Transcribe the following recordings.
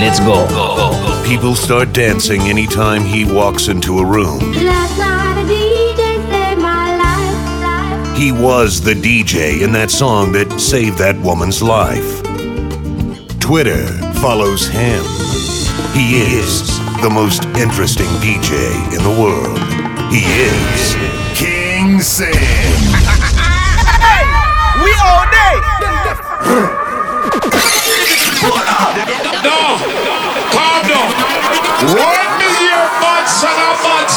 Let's go. People start dancing anytime he walks into a room. He was the DJ in that song that saved that woman's life. Twitter follows him. He is the most interesting DJ in the world. He is King Sam. hey, we all day. Me hear bad song, a bad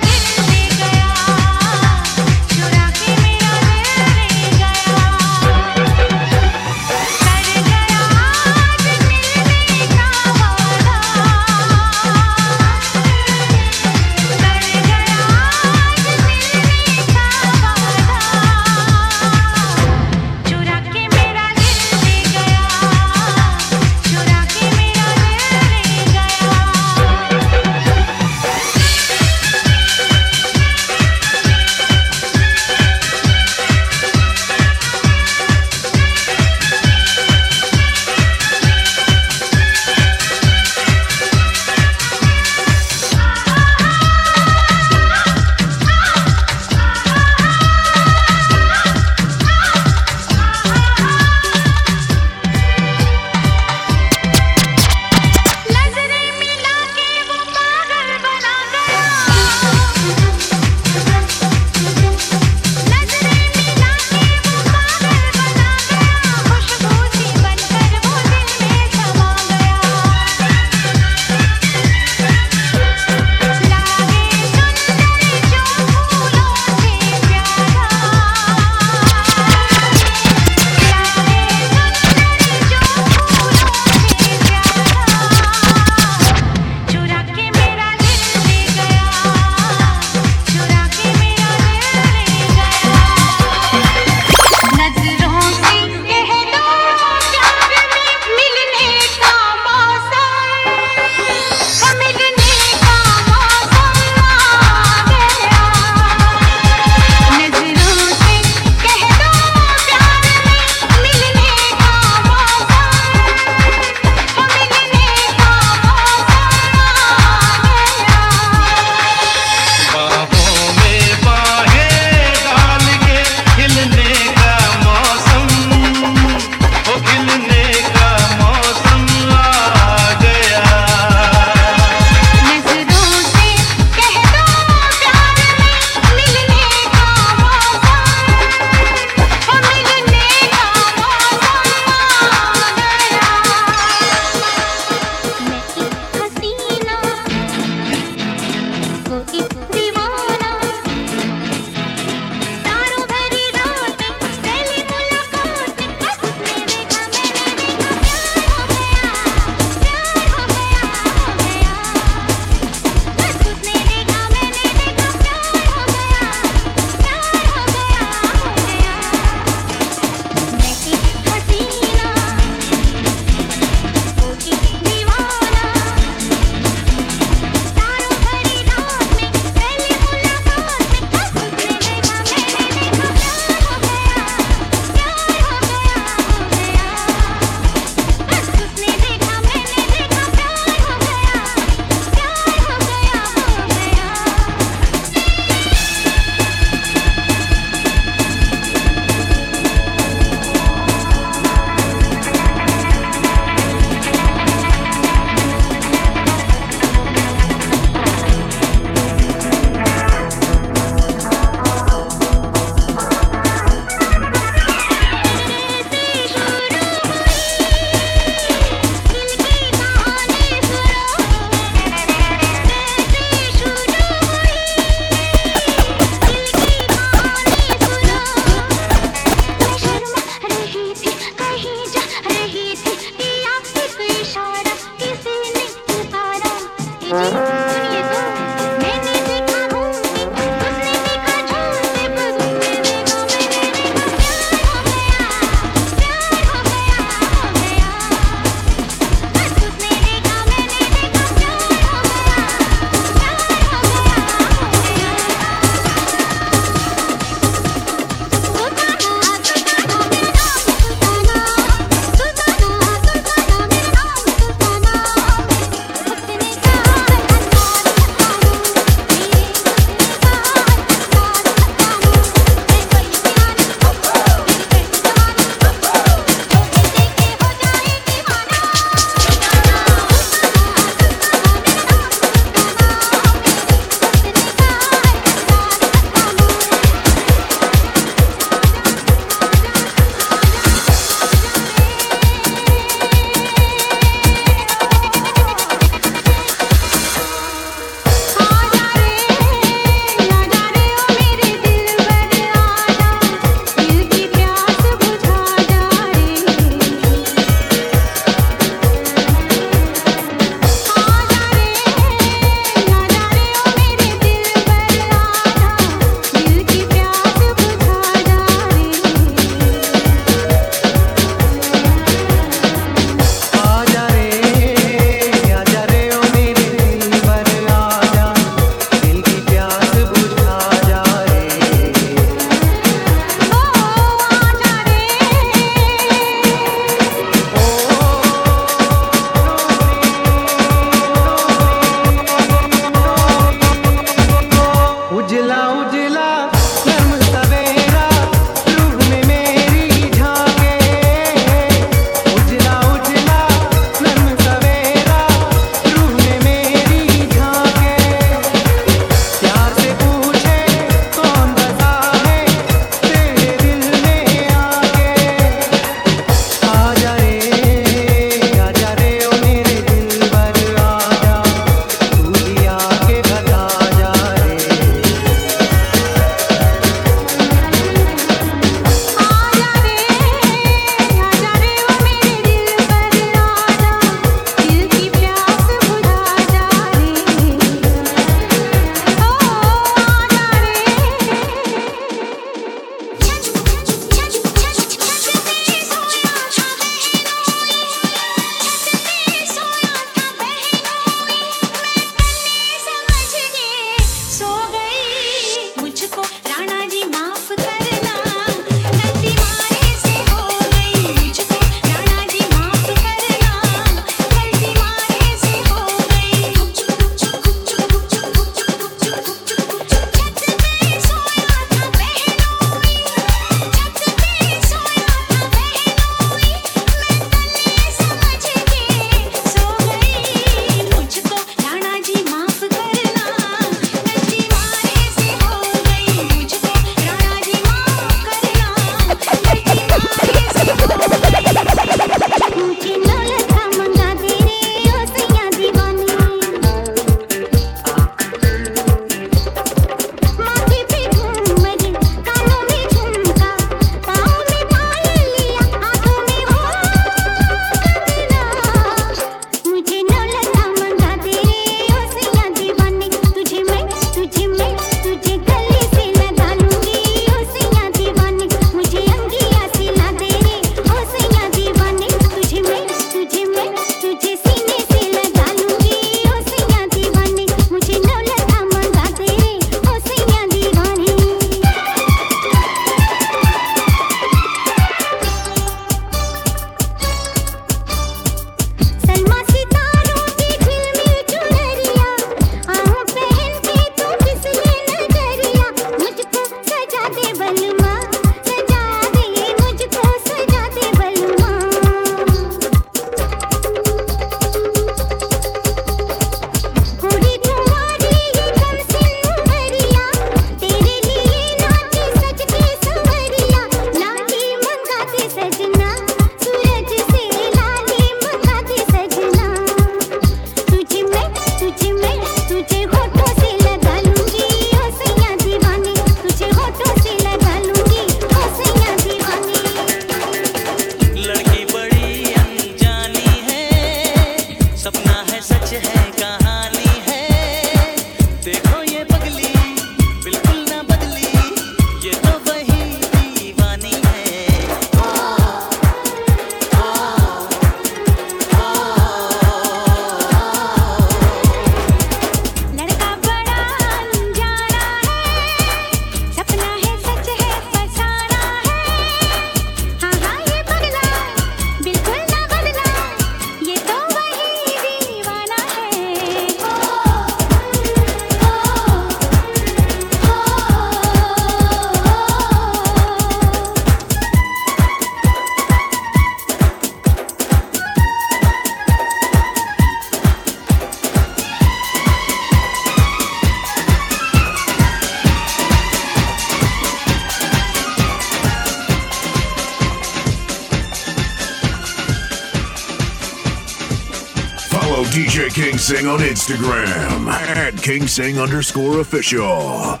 Sing on Instagram at King Sing underscore official.